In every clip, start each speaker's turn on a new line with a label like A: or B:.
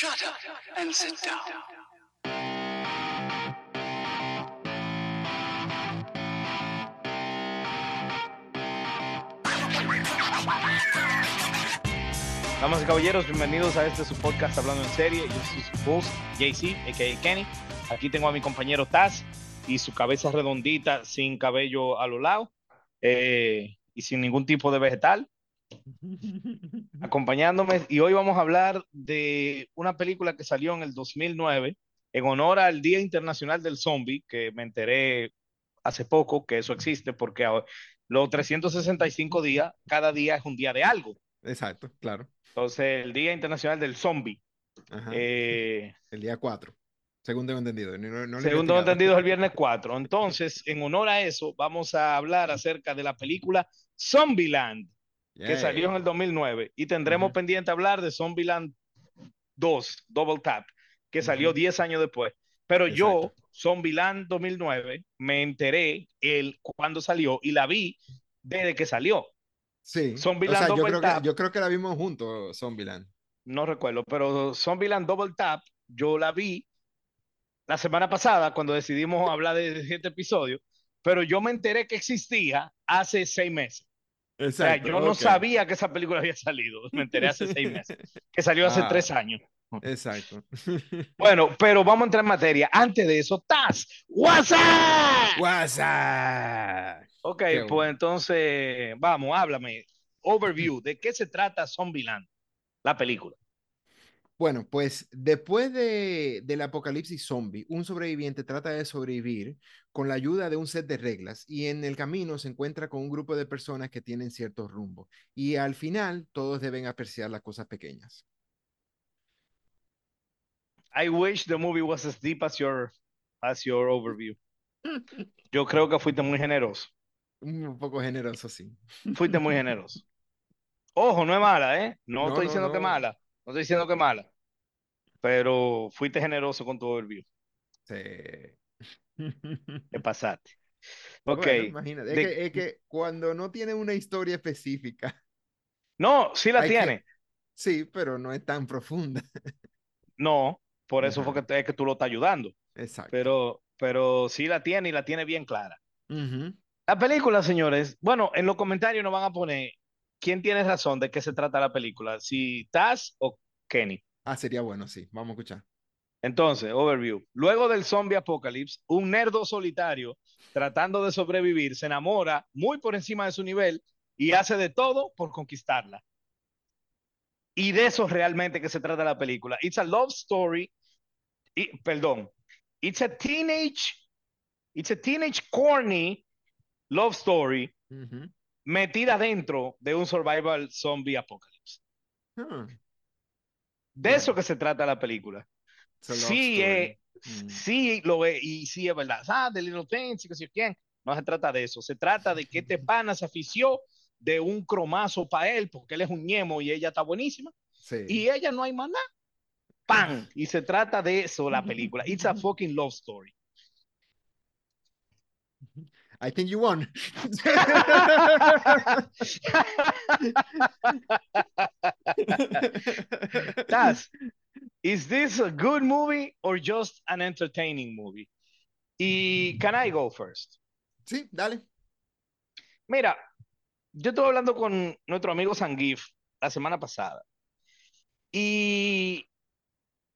A: Shut up and sit down.
B: Damas y caballeros, bienvenidos a este su podcast Hablando en Serie. Yo soy su host, JC, a.k.a. Kenny. Aquí tengo a mi compañero Taz y su cabeza redondita, sin cabello a los lados eh, y sin ningún tipo de vegetal, acompañándome. Y hoy vamos a hablar de una película que salió en el 2009 en honor al Día Internacional del Zombie, que me enteré hace poco que eso existe, porque los 365 días, cada día es un día de algo.
C: Exacto, claro.
B: Entonces, el Día Internacional del Zombie.
C: Ajá.
B: eh,
C: El día 4, según tengo entendido. No,
B: entendido es el viernes 4. Entonces, en honor a eso, vamos a hablar acerca de la película Zombieland, que
C: Yay.
B: salió en el 2009. Y tendremos
C: Ujú.
B: pendiente hablar de Zombieland 2, Double Tap, que salió
C: Ujú.
B: 10 años después. Pero yo,
C: Exacto.
B: Zombieland 2009, me enteré el, cuando salió y la vi desde que salió.
C: Sí. O
B: Zombieland
C: sea, yo creo, que,
B: Tap.
C: yo creo que la vimos juntos, Zombieland.
B: No recuerdo, pero Zombieland Double Tap, yo la vi la semana pasada cuando decidimos hablar de este episodio, pero yo me enteré que existía hace seis meses. O sea,
C: Exacto.
B: yo no sabía que esa película había salido, me enteré hace seis meses, que salió hace
C: Ah.
B: tres años.
C: Exacto.
B: Bueno, pero vamos a entrar en materia. Antes de eso, Taz, WhatsApp.
C: WhatsApp.
B: Ok,
C: Qué
B: pues
C: bueno.
B: entonces, vamos, háblame. Overview, ¿de qué se trata Zombieland? La película.
C: Bueno, pues después de, del apocalipsis zombie, un sobreviviente trata de sobrevivir con la ayuda de un set de reglas y en el camino se encuentra con un grupo de personas que tienen cierto rumbo y al final todos deben apreciar las cosas pequeñas.
B: I wish the movie was as deep as your, as your overview. Yo creo que fuiste muy generoso.
C: Un poco generoso, sí.
B: Fuiste muy generoso. Ojo, no es mala, ¿eh? No,
C: No,
B: estoy
C: no,
B: diciendo que es
C: no.
B: mala. No estoy diciendo que mala. Pero fuiste generoso con tu overview.
C: Sí.
B: Te pasaste. Ok.
C: Bueno, imagínate. Es,
B: de-
C: que, es que cuando no tiene una historia específica,
B: No, sí la
C: que-
B: tiene.
C: sí, pero no es tan profunda.
B: No, por eso
C: Ajá.
B: fue que, es que tú lo estás ayudando.
C: Exacto.
B: Pero, pero sí la tiene y la tiene bien clara. La película, señores, bueno, en los comentarios nos van a poner quién tiene razón de qué se trata la película, si Taz o Kenny.
C: Ah, sería bueno, sí. Vamos a escuchar.
B: Entonces, overview. Luego del zombie apocalypse, un nerdo solitario tratando de sobrevivir se enamora muy por encima de su nivel y hace de todo por conquistarla. Y de eso realmente que se trata la película. It's a love story. y- perdón. It's a teenage, it's a teenage corny love story
C: Ujú.
B: Metida dentro de un survival zombie apocalypse.
C: Ah,
B: De eso que se trata la película. Sí, eh,
C: Mm.
B: sí lo es, y sí es verdad. Ah, de Little Things, y que yo quién. No se trata de eso. Se trata de que este pana se afició de un cromazo para él, porque él es un ñemo y ella está buenísima.
C: Sí.
B: Y ella no hay más nada. ¡Pam! Y se trata de eso la película. It's a fucking love story.
C: I think you won.
B: Taz, is this a good movie or just an entertaining movie? Y can I go first?
C: Sí, dale.
B: Mira, yo estuve hablando con nuestro amigo Sangif la semana pasada y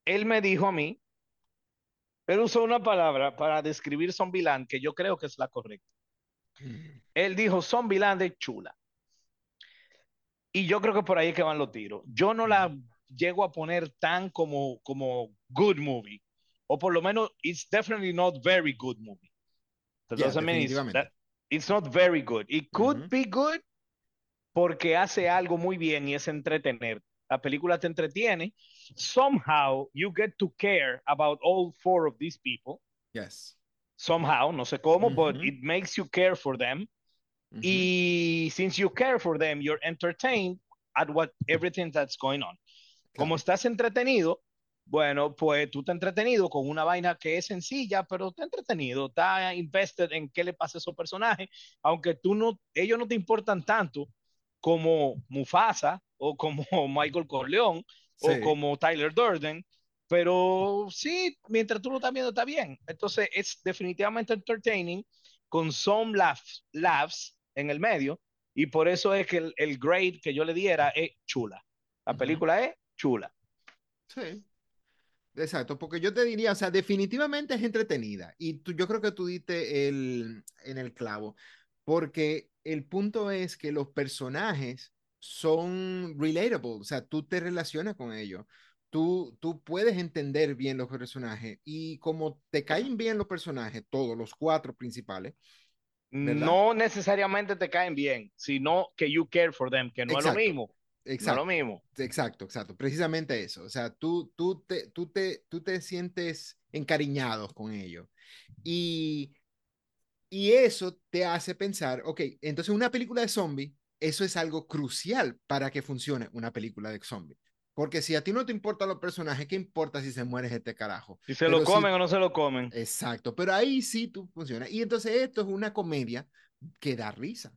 B: él me dijo a mí, él usó una palabra para describir Zombieland que yo creo que es la correcta. Él dijo, Zombieland es chula. Y yo creo que por ahí es que van los tiros. Yo no la llego a poner tan como, como good movie. O por lo menos, it's definitely not very good movie. That
C: Yeah,
B: mean it's,
C: definitivamente.
B: that- it's not very good. It could
C: Ujú.
B: be good porque hace algo muy bien y es entretener. La película te entretiene. Somehow you get to care about all four of these people.
C: Yes.
B: Somehow, no sé cómo, but
C: Ujú.
B: it makes you care for them.
C: Ujú.
B: Y since you care for them, you're entertained at what everything that's going on. Como estás entretenido, bueno, pues tú estás entretenido con una vaina que es sencilla, pero está entretenido, está invested en qué le pasa a esos personajes, aunque tú no, ellos no te importan tanto como Mufasa o como Michael Corleone, o como Tyler Durden, pero sí, mientras tú lo estás viendo está bien. Entonces es definitivamente entertaining con some laughs, laughs en el medio y por eso es que el, el grade que yo le diera es chula. La película es chula.
C: Sí. Exacto, porque yo te diría, o sea, definitivamente es entretenida. Y tú, yo creo que tú diste el, en el clavo, porque el punto es que los personajes son relatable, o sea, tú te relacionas con ellos. Tú, tú puedes entender bien los personajes y como te caen bien los personajes, todos los cuatro principales, ¿verdad?
B: No necesariamente te caen bien, sino que you care for them, que no es lo
C: Exacto.
B: mismo. No es
C: exacto.
B: lo mismo.
C: Exacto, exacto, precisamente eso. O sea, tú, tú, te, tú, te, tú te sientes encariñados con ellos. Y, y eso te hace pensar, ok, entonces una película de zombie, eso es algo crucial para que funcione una película de zombie. Porque si a ti no te importan los personajes, ¿qué importa si se muere este carajo?
B: Si se
C: Pero
B: lo
C: si-
B: comen o no se lo comen.
C: Exacto, pero ahí sí tú funciona. Y entonces esto es una comedia que da risa.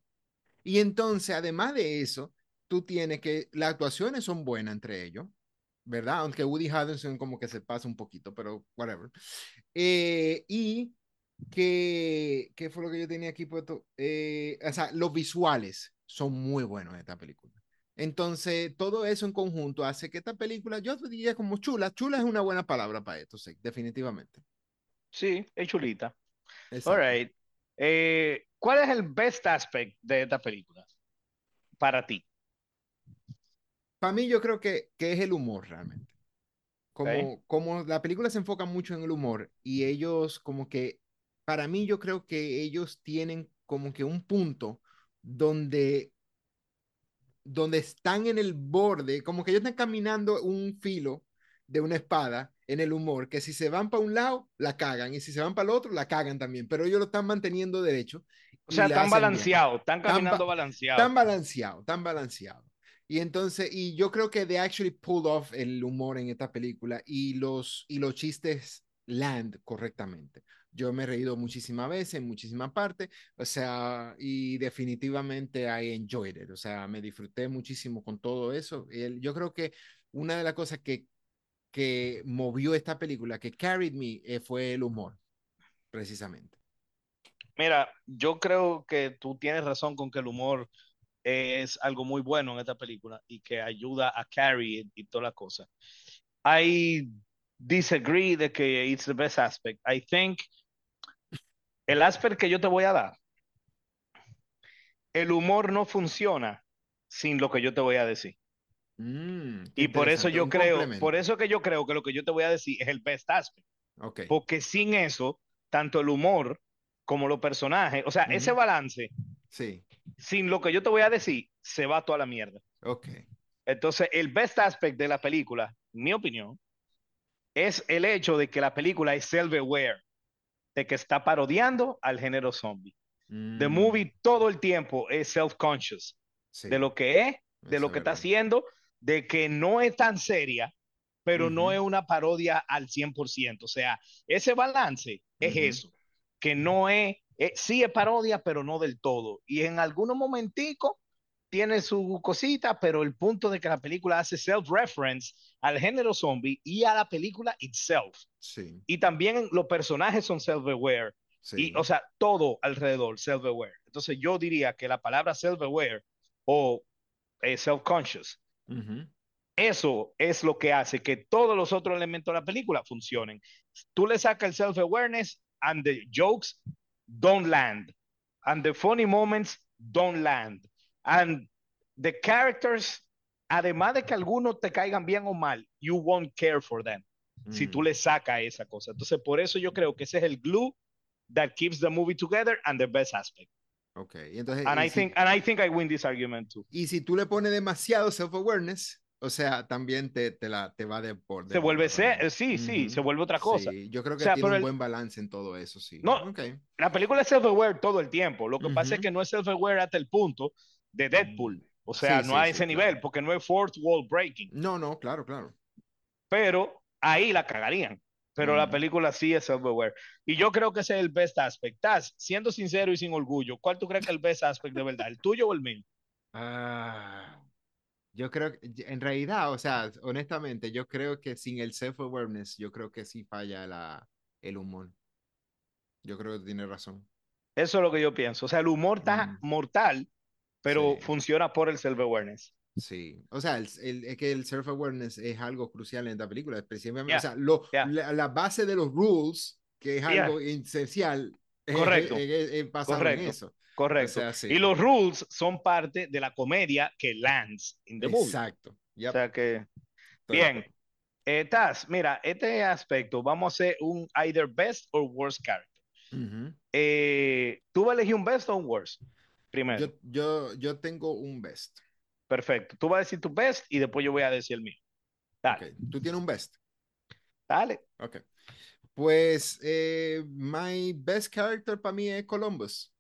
C: Y entonces, además de eso, tú tienes que las actuaciones son buenas entre ellos, ¿verdad? Aunque Woody Harrelson como que se pasa un poquito, pero whatever. Eh, y que, ¿qué fue lo que yo tenía aquí puesto? Eh, o sea, los visuales son muy buenos en esta película. Entonces, todo eso en conjunto hace que esta película, yo diría como chula, chula es una buena palabra para esto, sí, definitivamente.
B: Sí, es chulita.
C: Exacto.
B: All right. Eh, ¿cuál es el best aspect de esta película para ti?
C: Para mí yo creo que, que es el humor realmente. Como,
B: Ok.
C: como la película se enfoca mucho en el humor y ellos como que, para mí yo creo que ellos tienen como que un punto donde, donde están en el borde, como que ellos están caminando un filo de una espada en el humor, que si se van para un lado, la cagan y si se van para el otro, la cagan también, pero ellos lo están manteniendo derecho.
B: O sea,
C: le
B: tan
C: hacen bien.
B: balanceado, tan
C: Tan
B: caminando
C: ba-
B: balanceado.
C: Tan balanceado, tan balanceado. Y entonces, y yo creo que they actually pulled off el humor en esta película y los, y los chistes land correctamente. Yo me he reído muchísimas veces, en muchísimas partes, o sea, y definitivamente I enjoyed it, o sea, me disfruté muchísimo con todo eso. Yo creo que una de las cosas que, que movió esta película, que carried me, eh, fue el humor, precisamente.
B: Mira, yo creo que tú tienes razón con que el humor es algo muy bueno en esta película y que ayuda a carry y toda la cosa. I disagree de que it's the best aspect. I think el aspect que yo te voy a dar, el humor no funciona sin lo que yo te voy a decir.
C: Mm,
B: Y por eso yo creo, por eso que yo creo que lo que yo te voy a decir es el best aspect.
C: Ok.
B: Porque sin eso, tanto el humor como los personajes, o sea, ese balance,
C: Sí,
B: sin lo que yo te voy a decir, se va toda la mierda.
C: ok.
B: Entonces, el best aspect de la película, en mi opinión, es el hecho de que la película es self-aware, de que está parodiando al género zombie. The
C: Mm,
B: movie todo el tiempo es self-conscious
C: sí,
B: de lo que es, de lo que está haciendo, de que no es tan seria, pero no es una parodia al 100%. O sea, ese balance es eso, que no es, eh, sí es parodia, pero no del todo. Y en algunos momenticos tiene su cosita, pero el punto de que la película hace self-reference al género zombie y a la película itself.
C: Sí,
B: Y también los personajes son self-aware.
C: sí.
B: Y, o sea, todo alrededor, self-aware. Entonces, yo diría que la palabra self-aware o eh, self-conscious, eso es lo que hace que todos los otros elementos de la película funcionen. Tú le sacas el self-awareness and the jokes don't land. And the funny moments don't land. And the characters, además de que algunos te caigan bien o mal, you won't care for them si tú
C: Mm,
B: le sacas esa cosa. Entonces, por eso yo creo que ese es el glue that keeps the movie together and the best aspect.
C: Ok, y entonces,
B: And
C: y
B: I
C: si,
B: think, and I think I win this argument too.
C: y si tú le pones demasiado self-awareness, o sea, también te, te, la, te va de por
B: Se vuelve
C: ser
B: sí, sí, se vuelve otra cosa.
C: Sí, yo creo que
B: O sea,
C: tiene un
B: el-
C: buen balance en todo eso, sí.
B: No,
C: Ok,
B: La película es self-aware todo el tiempo. Lo que pasa es que no es self-aware hasta el punto de Deadpool. O sea,
C: Sí,
B: no
C: sí,
B: a
C: sí,
B: ese
C: claro.
B: nivel, porque no es fourth wall breaking.
C: No, no, claro, claro.
B: Pero ahí la cagarían. Pero la
C: Mm.
B: película sí es self-aware. Y yo creo que ese es el best aspect. Taz, siendo sincero y sin orgullo, ¿cuál tú crees que es el best aspect de verdad? ¿El tuyo o el mío?
C: Ah, Yo creo que, en realidad, o sea, honestamente, yo creo que sin el self-awareness, yo creo que sí falla la, el humor. Yo creo que tiene razón.
B: Eso es lo que yo pienso. O sea, el humor está
C: Mm.
B: mortal, pero
C: Sí.
B: funciona por el self-awareness.
C: Sí, o sea, el, el- es que el self-awareness es algo crucial en esta película, especialmente,
B: Yeah,
C: o sea, lo,
B: yeah.
C: la, la base de los rules, que es
B: Yeah.
C: algo esencial, es-
B: Correcto,
C: es, es- es basado en
B: correcto.
C: eso.
B: Correcto.
C: O sea, sí.
B: Y los rules son parte de la comedia que lands in the movie.
C: Exacto. Yep,
B: O sea que, bien. Eh, Taz, mira, este aspecto, vamos a hacer un either best or worst character.
C: Ujú.
B: Eh, ¿tú vas a elegir un best o un worst? Primero.
C: Yo, yo, yo tengo un best.
B: Perfecto. Tú vas a decir tu best y después yo voy a decir el mío. Dale,
C: Tú tienes un best.
B: dale.
C: Ok. Pues, eh, my best character para mí es Columbus.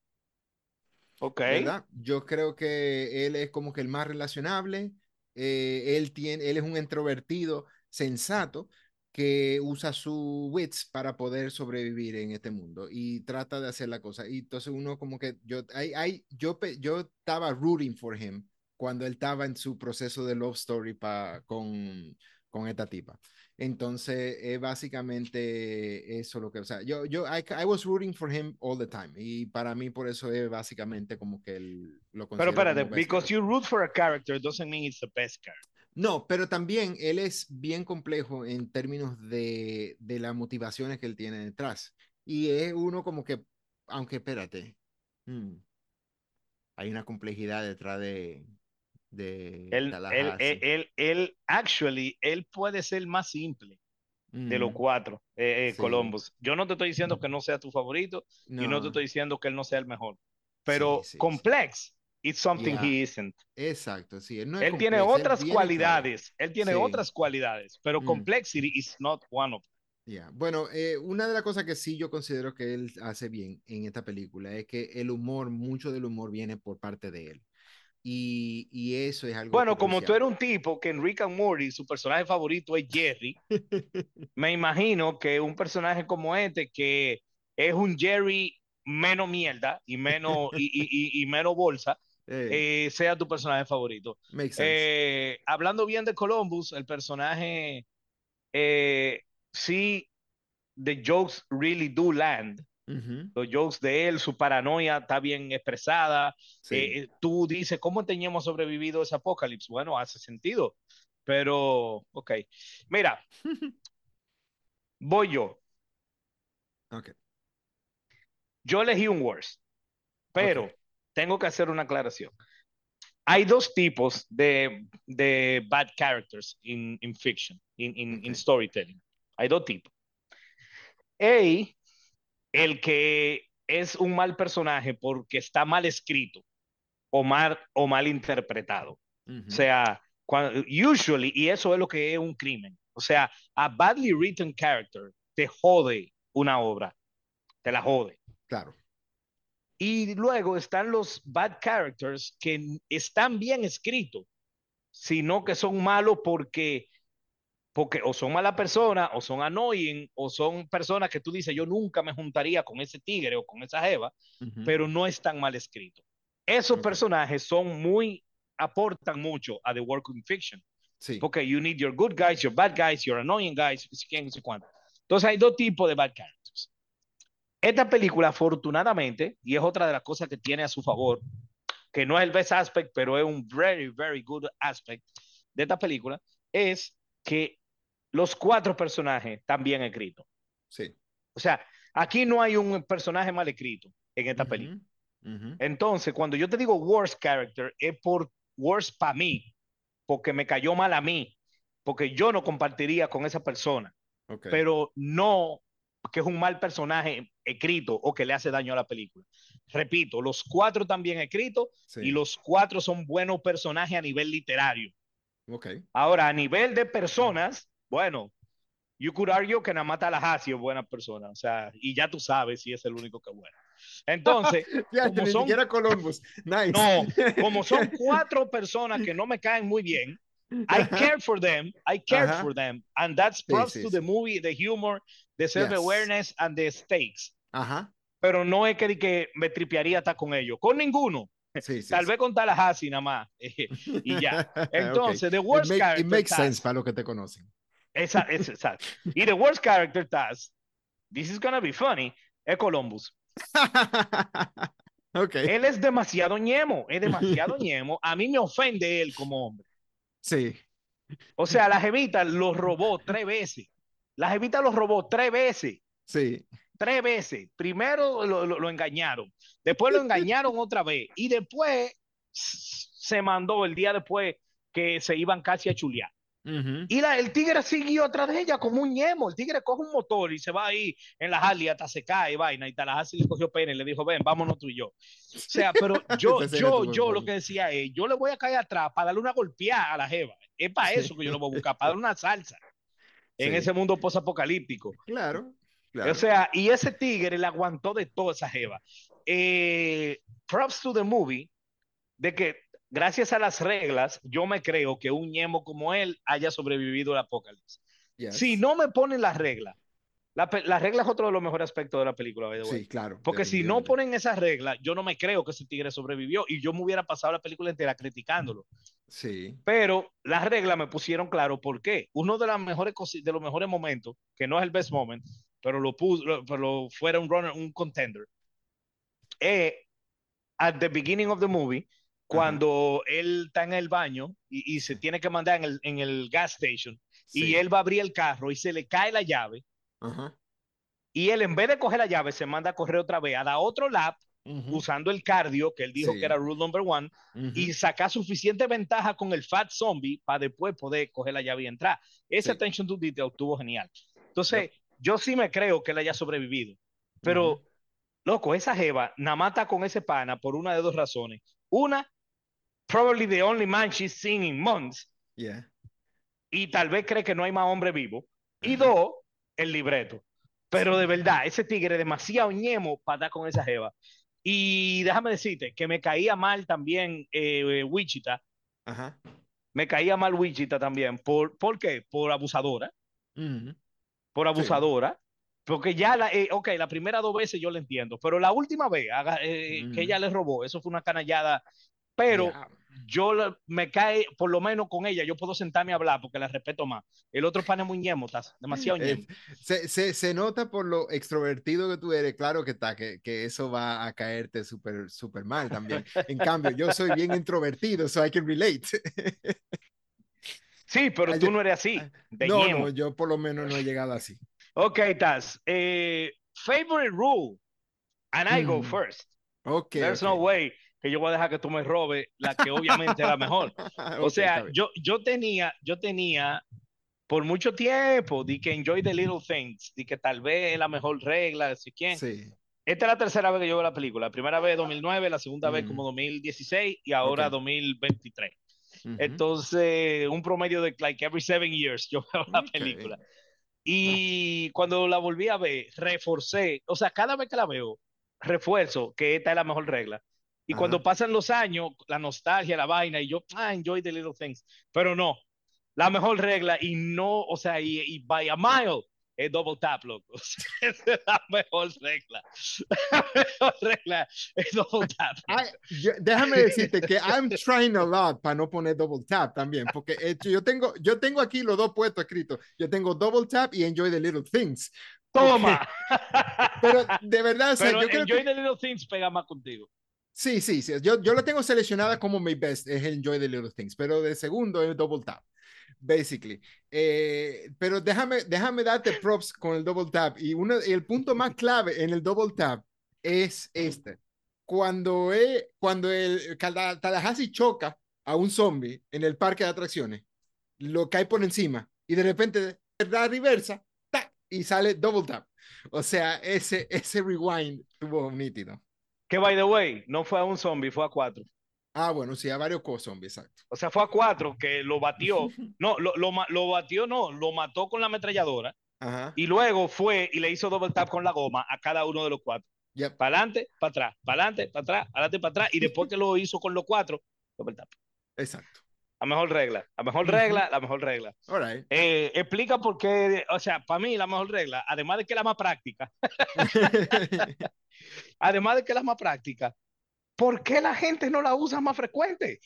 B: Ok.
C: ¿verdad? Yo creo que él es como que el más relacionable. eh, él tiene, él es un introvertido sensato que usa su wits para poder sobrevivir en este mundo y trata de hacer la cosa. Y entonces uno como que yo, hay, hay, yo, yo estaba rooting for him cuando él estaba en su proceso de love story pa, con, con esta tipa. Entonces, es básicamente eso lo que, o sea, yo, yo, I, I was rooting for him all the time. Y para mí, por eso es básicamente como que él lo
B: Pero espérate, because you root for a character doesn't mean it's the best character.
C: No, pero también él es bien complejo en términos de, de las motivaciones que él tiene detrás. Y es uno como que, aunque espérate, hmm, hay una complejidad detrás de, de
B: Él, él, él, él, él, actually, él puede ser más simple de los cuatro, eh, eh,
C: Sí.
B: Columbus. Yo no te estoy diciendo que no sea tu favorito y no te
C: no,
B: estoy diciendo que él no sea el mejor, pero
C: sí, sí.
B: complex, it's something
C: Yeah.
B: he isn't.
C: exacto, sí, él no
B: Él tiene
C: complejo, él
B: otras
C: viene claro.
B: cualidades, él tiene
C: Sí.
B: otras cualidades, pero
C: Mm.
B: complexity is not one of them.
C: Ya, Bueno, eh, una de las cosas que sí yo considero que él hace bien en esta película es que el humor, mucho del humor viene por parte de él. Y, y eso es algo
B: Bueno, como tú eres un tipo que en Rick and Morty su personaje favorito es Jerry, me imagino que un personaje como este que es un Jerry menos mierda y menos y- y- y menos bolsa
C: Eh,
B: eh, sea tu personaje favorito.
C: makes sense.
B: Eh, hablando bien de Columbus, el personaje eh, sí, the jokes really do land.
C: Ujú,
B: Los jokes de él, su paranoia está bien expresada.
C: sí.
B: Eh, eh, tú dices, ¿cómo teníamos sobrevivido ese apocalipsis? Bueno, hace sentido, pero, ok. Mira, voy yo.
C: Ok.
B: Yo elegí un worst, pero
C: Ok.
B: Tengo que hacer una aclaración. Hay dos tipos de, de bad characters in, in fiction, in, in, in
C: Ok.
B: storytelling. Hay dos tipos. A, el que es un mal personaje porque está mal escrito o mal, o mal interpretado.
C: Ujú,
B: O sea, cuando, usually, y eso es lo que es un crimen. O sea, a badly written character te jode una obra, te la jode.
C: Claro.
B: Y luego están los bad characters que están bien escritos, sino que son malos porque, porque o son mala persona, o son annoying, o son personas que tú dices, yo nunca me juntaría con ese tigre o con esa jeva,
C: Ujú,
B: pero no están mal escritos. Esos
C: Ok.
B: personajes son muy, aportan mucho a the working fiction.
C: Sí.
B: Porque you need your good guys, your bad guys, your annoying guys, quién, no sé cuánto. Entonces hay dos tipos de bad characters. Esta película, afortunadamente, y es otra de las cosas que tiene a su favor, que no es el best aspect, pero es un very, very good aspect de esta película, es que los cuatro personajes están bien escritos.
C: Sí.
B: O sea, aquí no hay un personaje mal escrito en esta película. Entonces, cuando yo te digo worst character, es por worst para mí, porque me cayó mal a mí, porque yo no compartiría con esa persona,
C: ok.
B: pero no que es un mal personaje escrito o que le hace daño a la película. Repito, los cuatro están bien escritos
C: Sí.
B: y los cuatro son buenos personajes a nivel literario.
C: Ok.
B: Ahora, a nivel de personas, bueno, you could argue que nada más Tallahassee es buena persona, o sea, y ya tú sabes si es el único que es bueno. Entonces,
C: Ya,
B: como son-
C: Columbus. Nice.
B: no, como son cuatro personas que no me caen muy bien, I care for them, I care
C: Ajá.
B: for them, and that's props
C: sí,
B: to the movie, the humor, the self-awareness and the stakes.
C: Ajá.
B: Pero no es que, que me tripearía estar con ellos, con ninguno.
C: Sí, sí,
B: Tal
C: sí.
B: vez con Tallahassee nada más. eh, y ya. Entonces, the
C: Ok.
B: worst
C: it, make-
B: character
C: it makes
B: task-
C: sense para los que te conocen.
B: Esa, esa, exacto. Y the worst character task, this is gonna be funny, es Columbus.
C: ok.
B: Él es demasiado ñemo, es demasiado ñemo. A mí me ofende él como hombre.
C: Sí.
B: O sea, la jevita lo robó tres veces. La jevita lo robó tres veces.
C: Sí.
B: Tres veces. Primero lo, lo- lo engañaron. Después lo engañaron otra vez. Y después se mandó el día después que se iban casi a chulear. Y la- el tigre siguió atrás de ella como un ñemo. El tigre coge un motor y se va ahí en la Harley hasta se cae y vaina. Y Tallahassee le cogió pena y le dijo, ven, vámonos tú y yo. O sea, pero yo, yo, yo lo que decía es, yo le voy a caer atrás para darle una golpeada a la jeva. Es para eso que yo lo voy a buscar, para darle una salsa en
C: Sí.
B: ese mundo posapocalíptico.
C: Claro. Claro.
B: O sea, y ese tigre le aguantó de toda esa jeva. Eh, props to the movie, de que gracias a las reglas, yo me creo que un ñemo como él haya sobrevivido al apocalipsis.
C: Yes.
B: Si no me ponen las reglas, la, la regla es otro de los mejores aspectos de la película, by the way.
C: Sí, claro.
B: Porque si no ponen esas reglas, yo no me creo que ese tigre sobrevivió y yo me hubiera pasado la película entera criticándolo.
C: Sí.
B: Pero las reglas me pusieron claro por qué. Uno de, las mejores de los mejores momentos, que no es el best moment, pero lo puso, lo- pero fuera un runner, un contender, at the beginning of the movie, cuando él está en el baño y, y se tiene que mandar en el, en el gas station y
C: sí.
B: él va a abrir el carro y se le cae la llave
C: Ajá.
B: y él en vez de coger la llave se manda a correr otra vez a dar otro lap
C: Ujú.
B: usando el cardio que él dijo
C: Sí.
B: que era rule number one
C: Ujú.
B: y sacar suficiente ventaja con el Fat Zombie para después poder coger la llave y entrar. Ese
C: Sí.
B: attention to detail estuvo genial. Entonces, yo sí me creo que él haya sobrevivido. Pero,
C: Ujú.
B: loco, esa jeva nada está con ese pana por una de dos razones. Una, probably the only man she's seen in months,
C: Yeah.
B: y tal vez cree que no hay más hombre vivo. Y dos, el libreto. Pero de verdad, ese tigre es demasiado ñemo para estar con esa jeva. Y déjame decirte que me caía mal también eh, Wichita.
C: Ajá.
B: Me caía mal Wichita también. ¿Por, ¿por qué? Por abusadora.
C: Ujú.
B: Por
C: Sí.
B: abusadora. Porque ya, la, eh, ok, la primera dos veces yo lo entiendo, pero la última vez haga- eh, que ella le robó, eso fue una canallada. Pero yo la- me cae, por lo menos con ella, yo puedo sentarme a hablar porque la respeto más. El otro pan es muy ñemo, estás demasiado
C: Eh,
B: ñemo.
C: se, se, se nota por lo extrovertido que tú eres, claro que está, que, que eso va a caerte súper súper mal también. En cambio, yo soy bien introvertido, so I can relate.
B: Sí, pero
C: Ah,
B: tú no eres así, de
C: no,
B: ñemo.
C: no, yo por lo menos no he llegado así.
B: Ok, Taz. Eh, favorite rule, and I go
C: Mm.
B: first.
C: Ok.
B: There's no way que yo voy a dejar que tú me robes la que obviamente es la mejor. O sea, yo, yo tenía, yo tenía por mucho tiempo de que enjoy the little things, de que tal vez es la mejor regla, si quién.
C: Sí.
B: Esta es la tercera vez que yo veo la película. La primera vez 2009, la segunda vez
C: Mm.
B: como 2016 y ahora
C: Ok.
B: 2023.
C: Ujú.
B: Entonces, un promedio de like every seven years yo veo la
C: Ok.
B: película. Y cuando la volví a ver, reforcé, o sea, cada vez que la veo, refuerzo que esta es la mejor regla. Y
C: Ajá.
B: cuando pasan los años, la nostalgia, la vaina, y yo, ah, enjoy the little things. Pero no, la mejor regla, y no, o sea, y, y by a mile, es double tap, loco. Es la mejor regla. La mejor regla es double tap.
C: Ay, yo- déjame decirte que I'm trying a lot para no poner double tap también, porque eh, yo tengo, yo tengo aquí los dos puestos escritos. Yo tengo double tap y enjoy the little things.
B: Toma.
C: Pero de verdad, o sea,
B: Pero
C: yo creo
B: enjoy
C: que
B: the little things pega más contigo.
C: Sí, sí, sí. Yo, yo lo tengo seleccionada como mi best, es enjoy the little things, pero de segundo es double tap, basically. Eh, pero déjame, déjame darte props con el double tap y uno, el punto más clave en el double tap es este. Cuando, eh, cuando el Tallahassee choca a un zombie en el parque de atracciones, lo cae por encima y de repente da reversa ¡tac! y sale double tap. O sea, ese, ese rewind tuvo nítido.
B: Que by the way, no fue a un zombie, fue a cuatro.
C: Ah, bueno, sí, a varios co-zombies, exacto.
B: O sea, fue a cuatro que lo batió. No, lo, lo, lo batió, no, lo mató con la ametralladora
C: Ajá.
B: y luego fue y le hizo double tap con la goma a cada uno de los cuatro.
C: Yep.
B: Para adelante, para atrás, para adelante, para atrás, adelante, para atrás. Y después que lo hizo con los cuatro, double tap.
C: Exacto.
B: La mejor regla, la mejor regla, la mejor regla.
C: All right.
B: Eh, explica por qué, o sea, para mí la mejor regla, además de que es la más práctica, además de que es la más práctica, ¿por qué la gente no la usa más frecuente?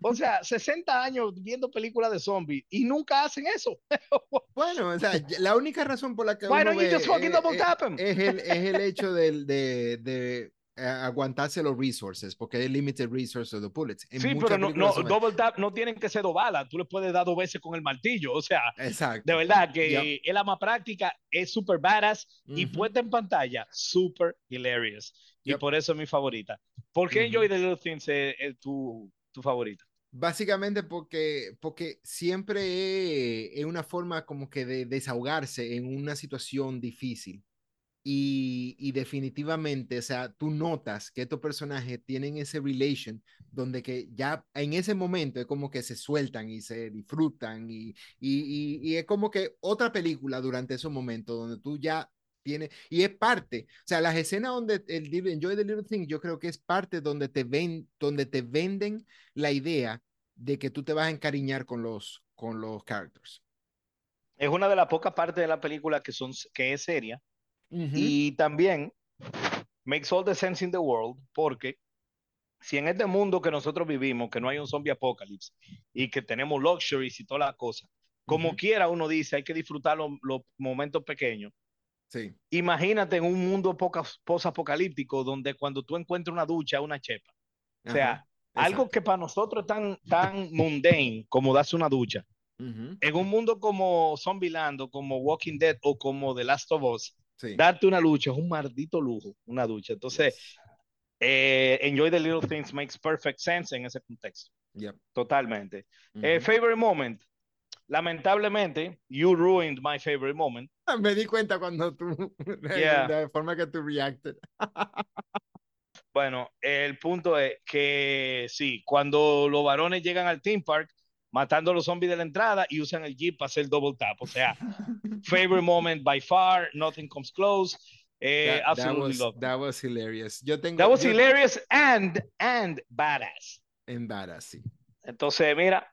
B: O sea, 60 años viendo películas de zombies y nunca hacen eso.
C: Bueno, o sea, la única razón por la que
B: Why
C: uno
B: don't you
C: ve,
B: just fucking double
C: eh,
B: tap 'em?
C: es, el, es el hecho del- de, de, aguantarse los resources, porque hay limited resources the bullets. En
B: Sí, pero no, no, double tap no tienen que ser dos balas, tú le puedes dar dos veces con el martillo, o sea,
C: Exacto.
B: de verdad que es la más práctica, es super badass y
C: Ujú.
B: puesta en pantalla, super hilarious. Y
C: Yep.
B: por eso es mi favorita. ¿Por qué
C: Ujú.
B: Enjoy the Little Things es, es tu, tu favorita?
C: Básicamente porque, porque siempre es una forma como que de desahogarse en una situación difícil. Y, definitivamente, o sea, tú notas que estos personajes tienen ese relation donde que ya en ese momento es como que se sueltan y se disfrutan y, y, es como que otra película durante esos momentos donde tú ya tienes, y es parte, o sea, las escenas donde el Enjoy the Little Thing, yo creo que es parte donde te ven, donde te venden la idea de que tú te vas a encariñar con los, con los characters.
B: Es una de las pocas partes de la película que, son, que es seria
C: Ujú.
B: y también makes all the sense in the world porque si en este mundo que nosotros vivimos, que no hay un zombie apocalypse y que tenemos luxuries y toda la cosa, como
C: Ujú.
B: quiera uno dice, hay que disfrutar los, los momentos pequeños.
C: Sí.
B: Imagínate en un mundo poca- post-apocalíptico donde cuando tú encuentras una ducha, una chepa. O sea,
C: Ajá,
B: algo que para nosotros es tan, tan mundane como darse una ducha.
C: Ujú.
B: En un mundo como Zombieland o como Walking Dead o como The Last of Us,
C: Sí.
B: darte una lucha es un maldito lujo, una ducha. Entonces,
C: Yes.
B: eh, Enjoy the Little Things makes perfect sense en ese contexto.
C: Yep.
B: Totalmente. Eh, favorite moment. Lamentablemente, you ruined my favorite moment.
C: Me di cuenta cuando tú, de
B: Yeah.
C: la forma que tú reacted.
B: Bueno, el punto es que sí, cuando los varones llegan al theme park, matando a los zombies de la entrada y usan el jeep para hacer double tap. O sea, favorite moment by far, nothing comes close. Eh,
C: That, that
B: absolutely
C: was,
B: love
C: that was hilarious. Yo tengo,
B: That was
C: yo-
B: hilarious and, and badass.
C: Embarrassing.
B: Entonces, mira,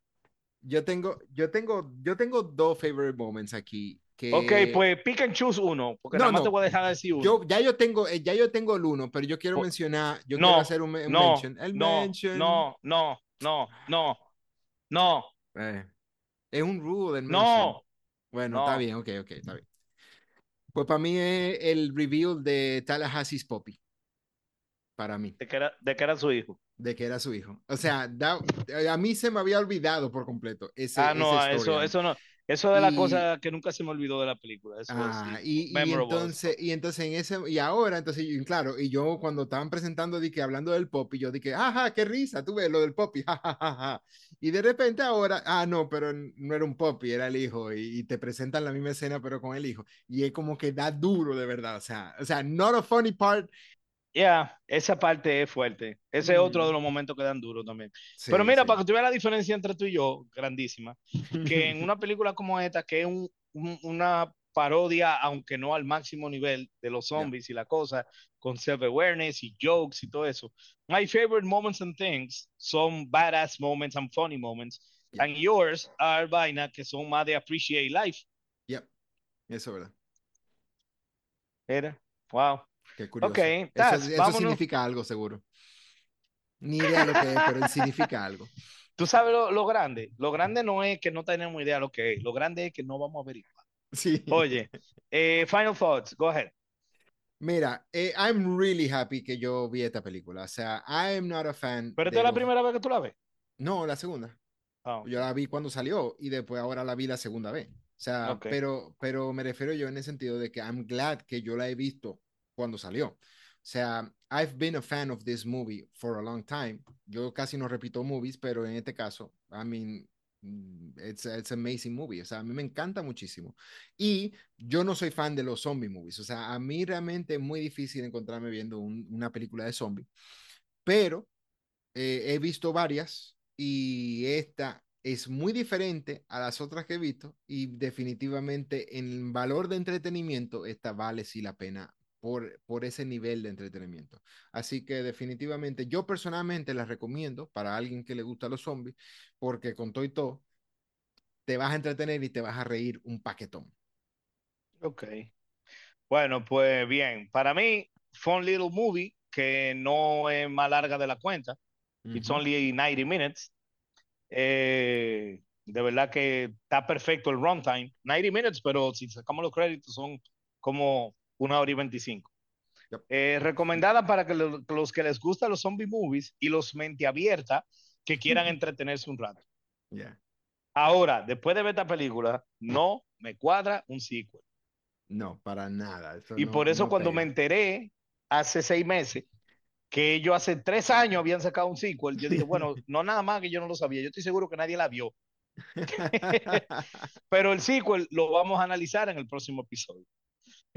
C: Yo tengo, yo tengo, yo tengo dos favorite moments aquí. Que
B: ok, pues pick and choose uno, porque
C: No,
B: nada más
C: no.
B: te voy a dejar decir uno.
C: yo, ya yo tengo, eh, ya yo tengo el uno, pero yo quiero
B: Oh,
C: mencionar, yo
B: no,
C: quiero hacer un, me- un
B: no,
C: mention. El
B: no,
C: mention.
B: no, no, no, no, no,
C: Eh, es un rule del
B: no.
C: Bueno, está
B: no.
C: bien, ok, ok, está bien. Pues para mí es el reveal de Tallahassee's Poppy. Para mí,
B: De que era, de que era su hijo.
C: de que era su hijo. O sea, da- a mí se me había olvidado por completo ese,
B: Ah, no,
C: esa
B: eso, eso no. Eso es la
C: Y-
B: cosa que nunca se me olvidó de la película. Eso
C: Ah, y, entonces, y entonces en ese, y ahora, entonces, y claro, y yo cuando estaban presentando, di que hablando del pop, y yo dije, ajá, qué risa, tú ves lo del pop, y jajaja. Y de repente ahora, ah, no, pero no era un pop, era el hijo, y, y te presentan la misma escena, pero con el hijo. Y es como que da duro, de verdad, o sea, o sea, not a funny part.
B: Ya, esa parte es fuerte. Ese es otro
C: Mm.
B: de los momentos que dan duro también.
C: Sí,
B: Pero mira,
C: sí.
B: para que tú veas la diferencia entre tú y yo, grandísima, que en una película como esta, que es un- un- una parodia, aunque no al máximo nivel de los zombies y la cosa, con self-awareness y jokes y todo eso. My favorite moments and things son badass moments and funny moments. And yours are vaina que son más de appreciate life.
C: Yep, eso es verdad.
B: Era, wow.
C: Qué curioso.
B: Ok,
C: eso, eso significa algo, seguro. Ni idea lo que es, pero significa algo.
B: Tú sabes lo, lo grande. Lo grande no es que no tenemos idea lo que es. Lo grande es que no vamos a averiguar.
C: Sí.
B: Oye, eh, final thoughts. Go ahead.
C: Mira, eh, I'm really happy que yo vi esta película. O sea, I am not a fan.
B: Pero esta es la
C: los-
B: primera vez que tú la ves.
C: No, la segunda.
B: Ah,
C: Yo la vi cuando salió y después ahora la vi la segunda vez. O sea,
B: Ok.
C: pero, pero me refiero yo en el sentido de que I'm glad que yo la he visto cuando salió. O sea, I've been a fan of this movie for a long time. Yo casi no repito movies, pero en este caso, I mean, mm, it's, it's an amazing movie. O sea, a mí me encanta muchísimo. Y yo no soy fan de los zombie movies. O sea, a mí realmente es muy difícil encontrarme viendo un- una película de zombie. Pero eh, he visto varias y esta es muy diferente a las otras que he visto y definitivamente en valor de entretenimiento esta vale sí la pena por, por ese nivel de entretenimiento. Así que definitivamente yo personalmente la recomiendo para alguien que le gusta los zombies porque con todo y todo te vas a entretener y te vas a reír un paquetón.
B: ok. Bueno, pues bien. Para mí, fun little movie que no es más larga de la cuenta. It's
C: Ujú.
B: only 90 minutes. Eh, de verdad que está perfecto el runtime. 90 minutes, pero si sacamos los créditos son como una hora y 25.
C: Yep.
B: Eh, recomendada para que lo- los que les gustan los zombie movies y los mente abierta que quieran entretenerse un rato.
C: Yeah.
B: Ahora, después de ver esta película, no me cuadra un sequel.
C: No, para nada. Eso
B: Y
C: no-
B: por eso
C: no
B: cuando
C: pega.
B: me enteré hace seis meses que ellos hace tres años habían sacado un sequel, yo dije, bueno, no nada más que yo no lo sabía, yo estoy seguro que nadie la vio. Pero el sequel lo vamos a analizar en el próximo episodio.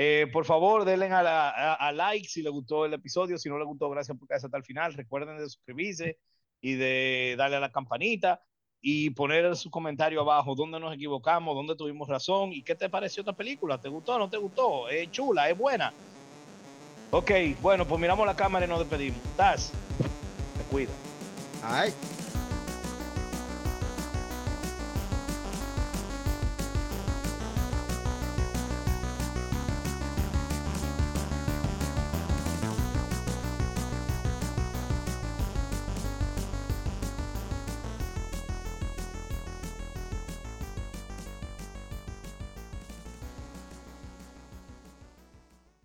B: Eh, por favor, denle a, la- like si les gustó el episodio. Si no les gustó, gracias por quedarse hasta el final. Recuerden de suscribirse y de darle a la campanita y poner su comentario abajo dónde nos equivocamos, dónde tuvimos razón y qué te pareció esta película. ¿Te gustó o no te gustó? ¿Es chula? ¿Es buena? Ok, bueno, pues miramos la cámara y nos despedimos. Taz, te cuida.
C: Ay.